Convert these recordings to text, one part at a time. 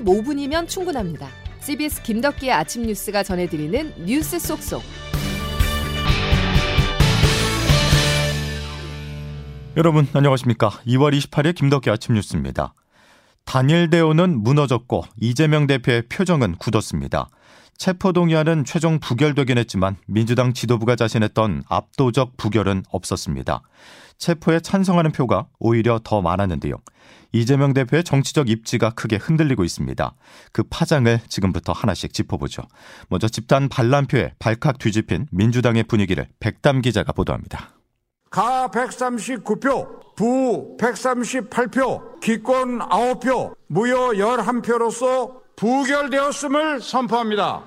15분이면 충분합니다. CBS 김덕기의 아침 뉴스가 전해드리는 뉴스 속속. 여러분 안녕하십니까? 2월 28일 김덕기 아침 뉴스입니다. 단일 대우는 무너졌고 이재명 대표의 표정은 굳었습니다. 체포동의안은 최종 부결되긴 했지만 민주당 지도부가 자신했던 압도적 부결은 없었습니다. 체포에 찬성하는 표가 오히려 더 많았는데요. 이재명 대표의 정치적 입지가 크게 흔들리고 있습니다. 그 파장을 지금부터 하나씩 짚어보죠. 먼저 집단 반란표에 발칵 뒤집힌 민주당의 분위기를 백담 기자가 보도합니다. 가 139표, 부 138표, 기권 9표, 무효 11표로서 부결되었음을 선포합니다.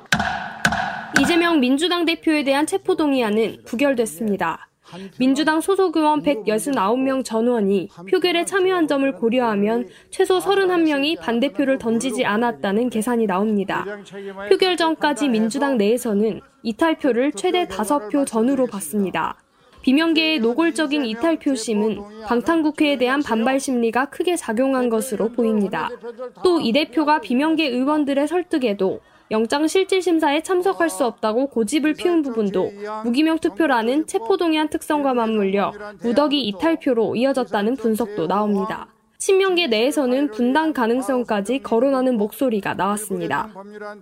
이재명 민주당 대표에 대한 체포동의안은 부결됐습니다. 민주당 소속 의원 169명 전원이 표결에 참여한 점을 고려하면 최소 31명이 반대표를 던지지 않았다는 계산이 나옵니다. 표결 전까지 민주당 내에서는 이탈표를 최대 5표 전후로 봤습니다. 비명계의 노골적인 이탈 표심은 방탄국회에 대한 반발 심리가 크게 작용한 것으로 보입니다. 또 이 대표가 비명계 의원들의 설득에도 영장 실질심사에 참석할 수 없다고 고집을 피운 부분도 무기명 투표라는 체포동의안 특성과 맞물려 무더기 이탈표로 이어졌다는 분석도 나옵니다. 친명계 내에서는 분당 가능성까지 거론하는 목소리가 나왔습니다.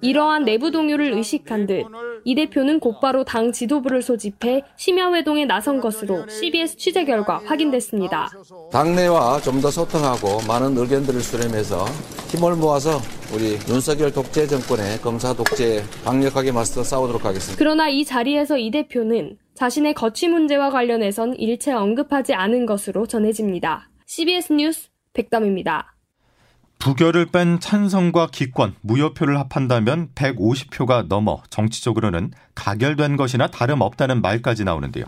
이러한 내부 동요를 의식한 듯 이 대표는 곧바로 당 지도부를 소집해 심야회동에 나선 것으로 CBS 취재 결과 확인됐습니다. 당내와 좀 더 소통하고 많은 의견들을 수렴해서 힘을 모아서 우리 윤석열 독재 정권의 검사 독재에 강력하게 맞서 싸우도록 하겠습니다. 그러나 이 자리에서 이 대표는 자신의 거취 문제와 관련해선 일체 언급하지 않은 것으로 전해집니다. CBS 뉴스 백담입니다. 부결을 뺀 찬성과 기권, 무효표를 합한다면 150표가 넘어 정치적으로는 가결된 것이나 다름없다는 말까지 나오는데요.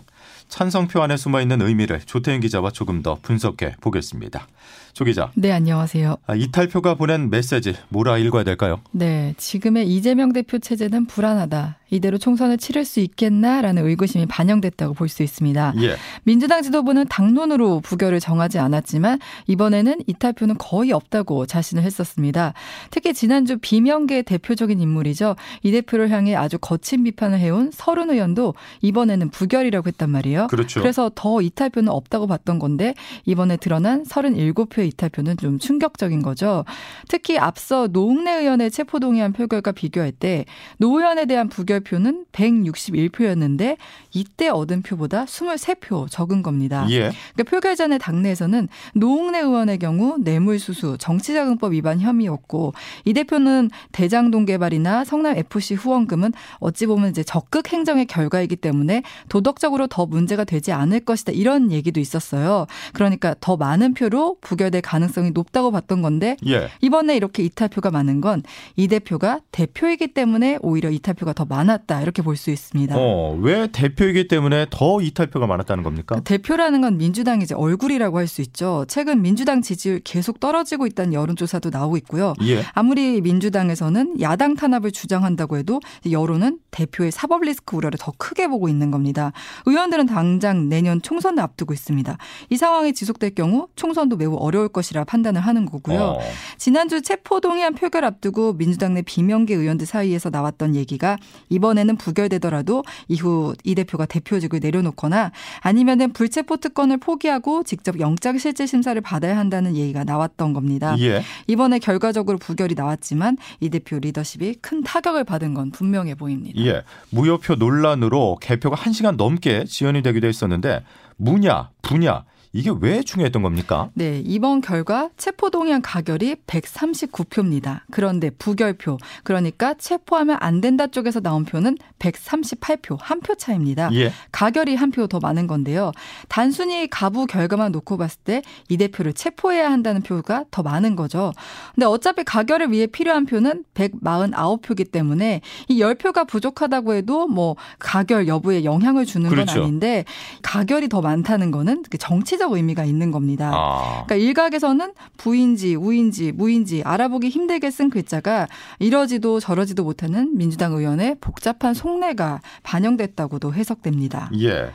찬성표 안에 숨어 있는 의미를 조태인 기자와 조금 더 분석해 보겠습니다. 조 기자. 네, 안녕하세요. 아, 이탈표가 보낸 메시지 뭐라 읽어야 될까요? 네, 지금의 이재명 대표 체제는 불안하다. 이대로 총선을 치를 수 있겠나라는 의구심이 반영됐다고 볼 수 있습니다. 예. 민주당 지도부는 당론으로 부결을 정하지 않았지만 이번에는 이탈표는 거의 없다고 자신을 했었습니다. 특히 지난주 비명계의 대표적인 인물이죠. 이 대표를 향해 아주 거친 비판을 해온 서른 의원도 이번에는 부결이라고 했단 말이에요. 그렇죠. 그래서 더 이탈표는 없다고 봤던 건데 이번에 드러난 37표 의 이탈표는 좀 충격적인 거죠. 특히 앞서 노웅래 의원의 체포동의안 표결과 비교할 때 노 의원에 대한 부결 표는 161표였는데 이때 얻은 표보다 23표 적은 겁니다. 예. 그러니까 표결 전에 당내에서는 노웅래 의원의 경우 뇌물수수, 정치자금법 위반 혐의였고 이 대표는 대장동 개발이나 성남 FC 후원금은 어찌 보면 이제 적극 행정의 결과이기 때문에 도덕적으로 더 문제가 되지 않을 것이다 이런 얘기도 있었어요. 그러니까 더 많은 표로 부결 될 가능성이 높다고 봤던 건데 예. 이번에 이렇게 이탈표가 많은 건 이 대표가 대표이기 때문에 오히려 이탈표가 더 많았다 이렇게 볼 수 있습니다. 어, 왜 대표이기 때문에 더 이탈표가 많았다는 겁니까? 그 대표라는 건 민주당의 이제 얼굴이라고 할 수 있죠. 최근 민주당 지지율 계속 떨어지고 있다는 여론조사도 나오고 있고요. 예. 아무리 민주당에서는 야당 탄압을 주장한다고 해도 여론은 대표의 사법 리스크 우려를 더 크게 보고 있는 겁니다. 의원들은 당장 내년 총선을 앞두고 있습니다. 이 상황이 지속될 경우 총선도 매우 어려울 것이라 판단을 하는 거고요. 어. 지난주 체포동의안 표결 앞두고 민주당 내 비명계 의원들 사이에서 나왔던 얘기가 이번에는 부결되더라도 이후 이 대표가 대표직을 내려놓거나 아니면은 불체포 특권을 포기하고 직접 영장 실질 심사를 받아야 한다는 얘기가 나왔던 겁니다. 예. 이번에 결과적으로 부결이 나왔지만 이 대표 리더십이 큰 타격을 받은 건 분명해 보입니다. 예. 무효표 논란으로 개표가 1시간 넘게 지연이 되기도 했었는데 무냐, 부냐 이게 왜 중요했던 겁니까? 네, 이번 결과 체포동의안 가결이 139표입니다. 그런데 부결표, 그러니까 체포하면 안 된다 쪽에서 나온 표는 138표, 한 표 차입니다. 예. 가결이 한 표 더 많은 건데요. 단순히 가부 결과만 놓고 봤을 때 이 대표를 체포해야 한다는 표가 더 많은 거죠. 근데 어차피 가결을 위해 필요한 표는 149표이기 때문에 이 10표가 부족하다고 해도 뭐 가결 여부에 영향을 주는 그렇죠. 건 아닌데 가결이 더 많다는 거는 그 정치 적 의미가 있는 겁니다. 아. 그러니까 일각에서는 부인지 우인지 무인지 알아보기 힘들게 쓴 글자가 이러지도 저러지도 못하는 민주당 의원의 복잡한 속내가 반영됐다고도 해석됩니다. 예.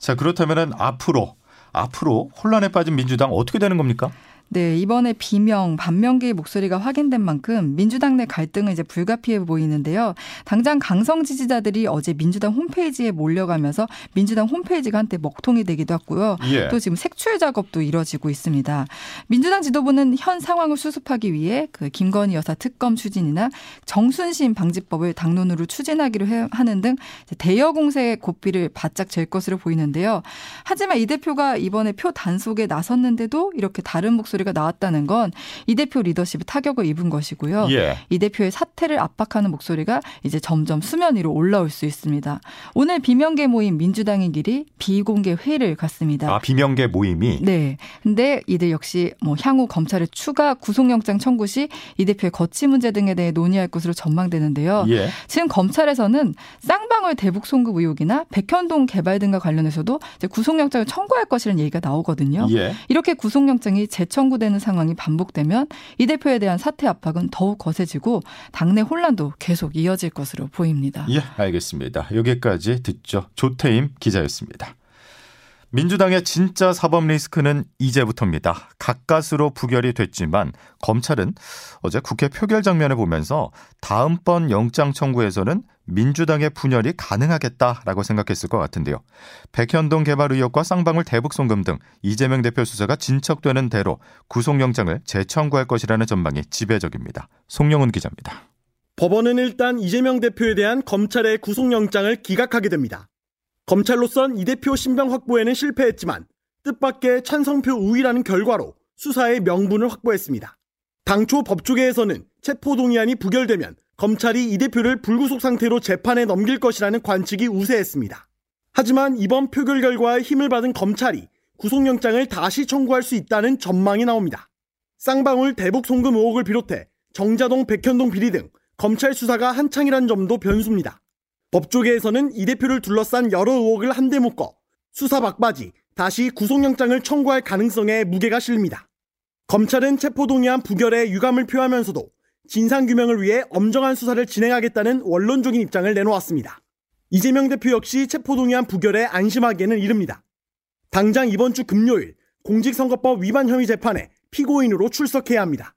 자, 그렇다면은 앞으로 앞으로 혼란에 빠진 민주당 어떻게 되는 겁니까? 네, 이번에 비명, 반명계의 목소리가 확인된 만큼 민주당 내 갈등은 이제 불가피해 보이는데요. 당장 강성 지지자들이 어제 민주당 홈페이지에 몰려가면서 민주당 홈페이지가 한때 먹통이 되기도 했고요. 예. 또 지금 색출 작업도 이뤄지고 있습니다. 민주당 지도부는 현 상황을 수습하기 위해 그 김건희 여사 특검 추진이나 정순신 방지법을 당론으로 추진하기로 해- 하는 등 대여 공세의 고삐를 바짝 잴 것으로 보이는데요. 하지만 이 대표가 이번에 표 단속에 나섰는데도 이렇게 다른 목소리 가 나왔다는 건 이 대표 리더십에 타격을 입은 것이고요. 예. 이 대표의 사퇴를 압박하는 목소리가 이제 점점 수면 위로 올라올 수 있습니다. 오늘 비명계 모임 민주당의 길이 비공개 회의를 갖습니다. 아, 비명계 모임이 네. 근데 이들 역시 뭐 향후 검찰의 추가 구속영장 청구 시 이 대표의 거취 문제 등에 대해 논의할 것으로 전망되는데요. 예. 지금 검찰에서는 쌍방울 대북 송금 의혹이나 백현동 개발 등과 관련해서도 구속영장을 청구할 것이라는 얘기가 나오거든요. 예. 이렇게 구속영장이 재청 구되는 상황이 반복되면 이 대표에 대한 사퇴 압박은 더욱 거세지고 당내 혼란도 계속 이어질 것으로 보입니다. 예, 알겠습니다. 여기까지 듣죠. 조태임 기자였습니다. 민주당의 진짜 사법 리스크는 이제부터입니다. 가까스로 부결이 됐지만 검찰은 어제 국회 표결 장면을 보면서 다음번 영장 청구에서는 민주당의 분열이 가능하겠다라고 생각했을 것 같은데요. 백현동 개발 의혹과 쌍방울 대북 송금 등 이재명 대표 수사가 진척되는 대로 구속영장을 재청구할 것이라는 전망이 지배적입니다. 송영훈 기자입니다. 법원은 일단 이재명 대표에 대한 검찰의 구속영장을 기각하게 됩니다. 검찰로선 이 대표 신병 확보에는 실패했지만 뜻밖의 찬성표 우위라는 결과로 수사의 명분을 확보했습니다. 당초 법조계에서는 체포동의안이 부결되면 검찰이 이 대표를 불구속 상태로 재판에 넘길 것이라는 관측이 우세했습니다. 하지만 이번 표결 결과에 힘을 받은 검찰이 구속영장을 다시 청구할 수 있다는 전망이 나옵니다. 쌍방울 대북 송금 의혹을 비롯해 정자동 백현동 비리 등 검찰 수사가 한창이란 점도 변수입니다. 법조계에서는 이 대표를 둘러싼 여러 의혹을 한데 묶어 수사 막바지 다시 구속영장을 청구할 가능성에 무게가 실립니다. 검찰은 체포동의안 부결에 유감을 표하면서도 진상규명을 위해 엄정한 수사를 진행하겠다는 원론적인 입장을 내놓았습니다. 이재명 대표 역시 체포동의안 부결에 안심하기에는 이릅니다. 당장 이번 주 금요일 공직선거법 위반 혐의 재판에 피고인으로 출석해야 합니다.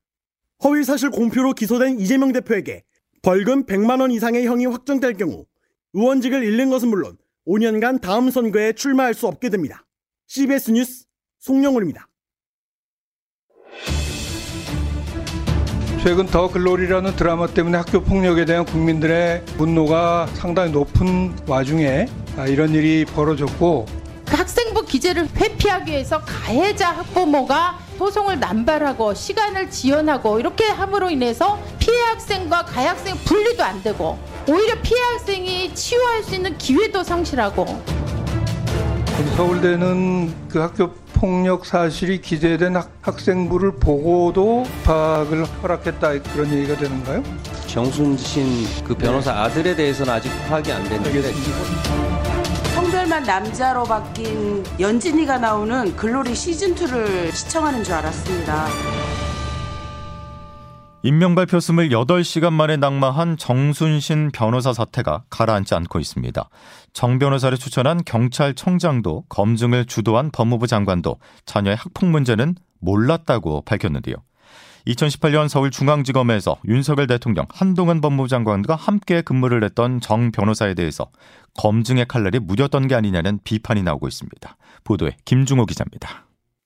허위사실 공표로 기소된 이재명 대표에게 벌금 100만 원 이상의 형이 확정될 경우 의원직을 잃는 것은 물론 5년간 다음 선거에 출마할 수 없게 됩니다. CBS 뉴스 송영훈입니다. 최근 더 글로리라는 드라마 때문에 학교 폭력에 대한 국민들의 분노가 상당히 높은 와중에 아, 이런 일이 벌어졌고 그 학생부 기재를 회피하기 위해서 가해자 학부모가 소송을 남발하고 시간을 지연하고 이렇게 함으로 인해서 피해 학생과 가해 학생 분리도 안 되고 오히려 피해 학생이 치유할 수 있는 기회도 상실하고 우리 서울대는 그 학교 폭력 사실이 기재된 학, 학생부를 보고도 입학을 허락했다 그런 얘기가 되는가요? 정순신 그 변호사 아들에 대해서는 아직 파악이 안 됐는데 성별만 남자로 바뀐 연진이가 나오는 글로리 시즌2를 시청하는 줄 알았습니다. 임명발표 28시간 만에 낙마한 정순신 변호사 사태가 가라앉지 않고 있습니다. 정 변호사를 추천한 경찰청장도 검증을 주도한 법무부 장관도 자녀의 학폭 문제는 몰랐다고 밝혔는데요. 2018년 서울중앙지검에서 윤석열 대통령, 한동훈 법무부 장관과 함께 근무를 했던 정 변호사에 대해서 검증의 칼날이 무뎠던 게 아니냐는 비판이 나오고 있습니다. 보도에 김중호 기자입니다.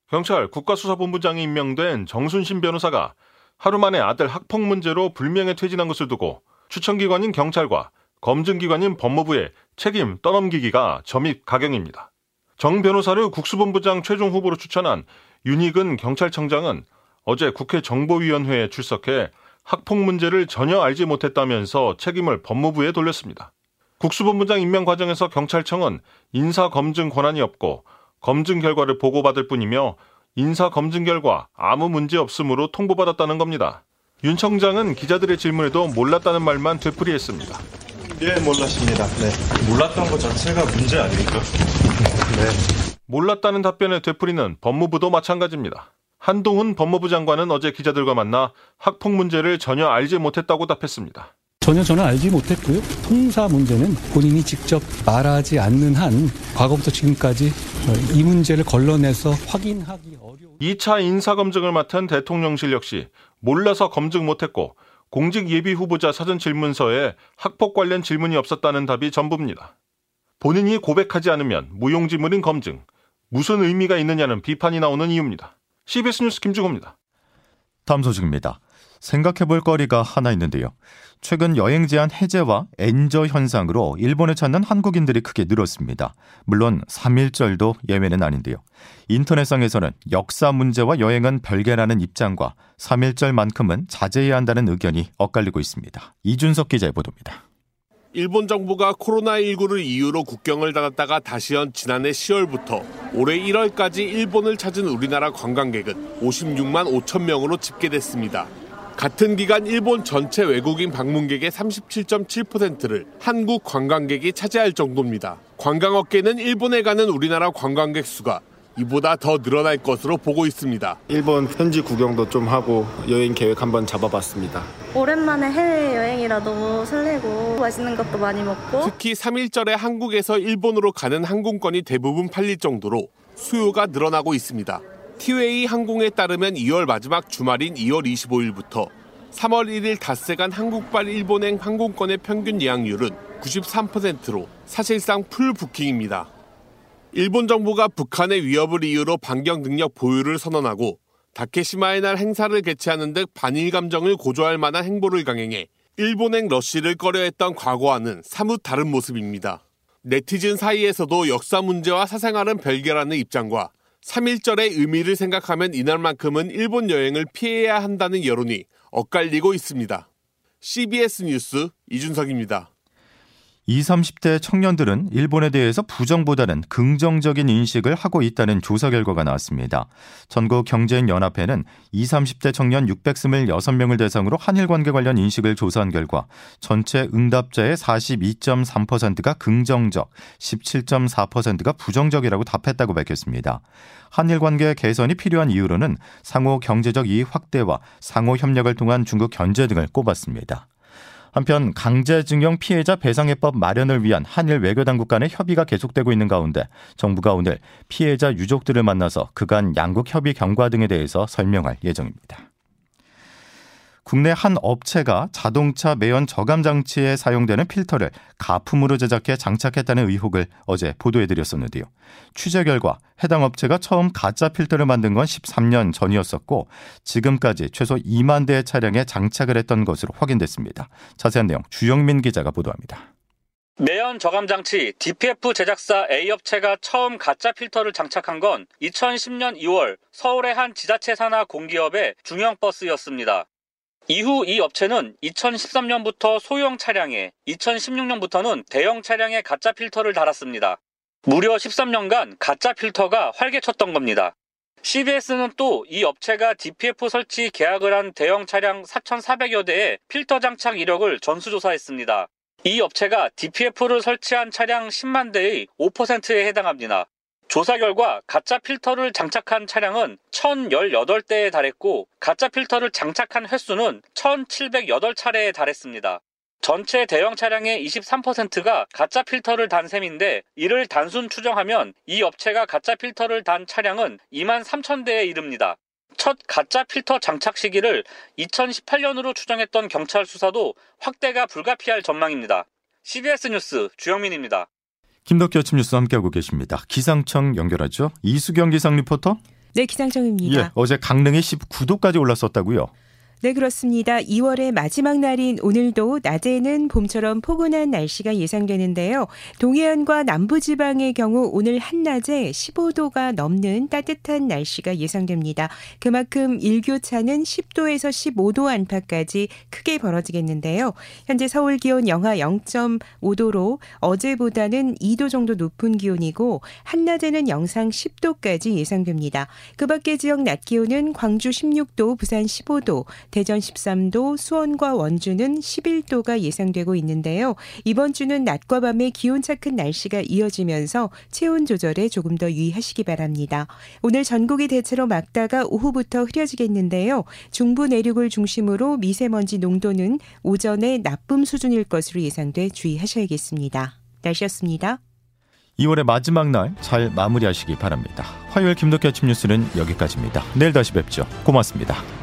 경찰 국가수사본부장이 임명된 정순신 변호사가 하루 만에 아들 학폭 문제로 불명예 퇴진한 것을 두고 추천기관인 경찰과 검증기관인 법무부의 책임 떠넘기기가 점입 가경입니다. 정 변호사를 국수본부장 최종 후보로 추천한 윤희근 경찰청장은 어제 국회 정보위원회에 출석해 학폭 문제를 전혀 알지 못했다면서 책임을 법무부에 돌렸습니다. 국수본부장 임명 과정에서 경찰청은 인사 검증 권한이 없고 검증 결과를 보고받을 뿐이며 인사 검증 결과 아무 문제 없음으로 통보받았다는 겁니다. 윤 청장은 기자들의 질문에도 몰랐다는 말만 되풀이했습니다. 예, 몰랐습니다. 네. 몰랐던 것 자체가 문제 아닙니까? 네. 몰랐다는 답변의 되풀이는 법무부도 마찬가지입니다. 한동훈 법무부 장관은 어제 기자들과 만나 학폭 문제를 전혀 알지 못했다고 답했습니다. 전혀 저는 알지 못했고요. 통사 문제는 본인이 직접 말하지 않는 한 과거부터 지금까지 이 문제를 걸러내서 확인하기 어려운 2차 인사검증을 맡은 대통령실 역시 몰라서 검증 못했고 공직 예비 후보자 사전 질문서에 학폭 관련 질문이 없었다는 답이 전부입니다. 본인이 고백하지 않으면 무용지물인 검증, 무슨 의미가 있느냐는 비판이 나오는 이유입니다. CBS 뉴스 김주호입니다. 다음 소식입니다. 생각해 볼 거리가 하나 있는데요. 최근 여행 제한 해제와 엔저 현상으로 일본을 찾는 한국인들이 크게 늘었습니다. 물론 3일절도 예외는 아닌데요. 인터넷상에서는 역사 문제와 여행은 별개라는 입장과 3일절만큼은 자제해야 한다는 의견이 엇갈리고 있습니다. 이준석 기자의 보도입니다. 일본 정부가 코로나19를 이유로 국경을 닫았다가 다시 연 지난해 10월부터 올해 1월까지 일본을 찾은 우리나라 관광객은 56만 5천 명으로 집계됐습니다. 같은 기간 일본 전체 외국인 방문객의 37.7%를 한국 관광객이 차지할 정도입니다. 관광업계는 일본에 가는 우리나라 관광객 수가 이보다 더 늘어날 것으로 보고 있습니다. 일본 현지 구경도 좀 하고 여행 계획 한번 잡아봤습니다. 오랜만에 해외 여행이라 너무 설레고 맛있는 것도 많이 먹고 특히 3일절에 한국에서 일본으로 가는 항공권이 대부분 팔릴 정도로 수요가 늘어나고 있습니다. 티웨이 항공에 따르면 2월 마지막 주말인 2월 25일부터 3월 1일 닷새간 한국발 일본행 항공권의 평균 예약률은 93%로 사실상 풀 부킹입니다. 일본 정부가 북한의 위협을 이유로 반경 능력 보유를 선언하고 다케시마의 날 행사를 개최하는 등 반일 감정을 고조할 만한 행보를 강행해 일본행 러쉬를 꺼려했던 과거와는 사뭇 다른 모습입니다. 네티즌 사이에서도 역사 문제와 사생활은 별개라는 입장과 3일절의 의미를 생각하면 이날만큼은 일본 여행을 피해야 한다는 여론이 엇갈리고 있습니다. CBS 뉴스 이준석입니다. 20, 30대 청년들은 일본에 대해서 부정보다는 긍정적인 인식을 하고 있다는 조사 결과가 나왔습니다. 전국 경제인 연합회는 20, 30대 청년 626명을 대상으로 한일 관계 관련 인식을 조사한 결과 전체 응답자의 42.3%가 긍정적, 17.4%가 부정적이라고 답했다고 밝혔습니다. 한일 관계 개선이 필요한 이유로는 상호 경제적 이익 확대와 상호 협력을 통한 중국 견제 등을 꼽았습니다. 한편 강제징용 피해자 배상해법 마련을 위한 한일 외교당국 간의 협의가 계속되고 있는 가운데 정부가 오늘 피해자 유족들을 만나서 그간 양국 협의 경과 등에 대해서 설명할 예정입니다. 국내 한 업체가 자동차 매연 저감 장치에 사용되는 필터를 가품으로 제작해 장착했다는 의혹을 어제 보도해 드렸었는데요. 취재 결과 해당 업체가 처음 가짜 필터를 만든 건 13년 전이었었고 지금까지 최소 2만 대의 차량에 장착을 했던 것으로 확인됐습니다. 자세한 내용 주영민 기자가 보도합니다. 매연 저감 장치 DPF 제작사 A업체가 처음 가짜 필터를 장착한 건 2010년 2월 서울의 한 지자체 산하 공기업의 중형 버스였습니다. 이후 이 업체는 2013년부터 소형 차량에 2016년부터는 대형 차량에 가짜 필터를 달았습니다. 무려 13년간 가짜 필터가 활개쳤던 겁니다. CBS는 또 이 업체가 DPF 설치 계약을 한 대형 차량 4,400여 대의 필터 장착 이력을 전수조사했습니다. 이 업체가 DPF를 설치한 차량 10만 대의 5%에 해당합니다. 조사 결과 가짜 필터를 장착한 차량은 1,018대에 달했고 가짜 필터를 장착한 횟수는 1,708차례에 달했습니다. 전체 대형 차량의 23%가 가짜 필터를 단 셈인데 이를 단순 추정하면 이 업체가 가짜 필터를 단 차량은 2만 3천 대에 이릅니다. 첫 가짜 필터 장착 시기를 2018년으로 추정했던 경찰 수사도 확대가 불가피할 전망입니다. CBS 뉴스 주영민입니다. 김덕기 아침 뉴스 함께하고 계십니다. 기상청 연결하죠. 이수경 기상 리포터. 네, 기상청입니다. 예, 어제 강릉이 19도까지 올랐었다고요. 네, 그렇습니다. 2월의 마지막 날인 오늘도 낮에는 봄처럼 포근한 날씨가 예상되는데요. 동해안과 남부지방의 경우 오늘 한낮에 15도가 넘는 따뜻한 날씨가 예상됩니다. 그만큼 일교차는 10도에서 15도 안팎까지 크게 벌어지겠는데요. 현재 서울 기온 영하 0.5도로 어제보다는 2도 정도 높은 기온이고 한낮에는 영상 10도까지 예상됩니다. 그 밖의 지역 낮 기온은 광주 16도, 부산 15도, 대전 13도, 수원과 원주는 11도가 예상되고 있는데요. 이번 주는 낮과 밤에 기온차 큰 날씨가 이어지면서 체온 조절에 조금 더 유의하시기 바랍니다. 오늘 전국이 대체로 맑다가 오후부터 흐려지겠는데요. 중부 내륙을 중심으로 미세먼지 농도는 오전에 나쁨 수준일 것으로 예상돼 주의하셔야겠습니다. 날씨였습니다. 2월의 마지막 날 잘 마무리하시기 바랍니다. 화요일 김덕기 아침 뉴스는 여기까지입니다. 내일 다시 뵙죠. 고맙습니다.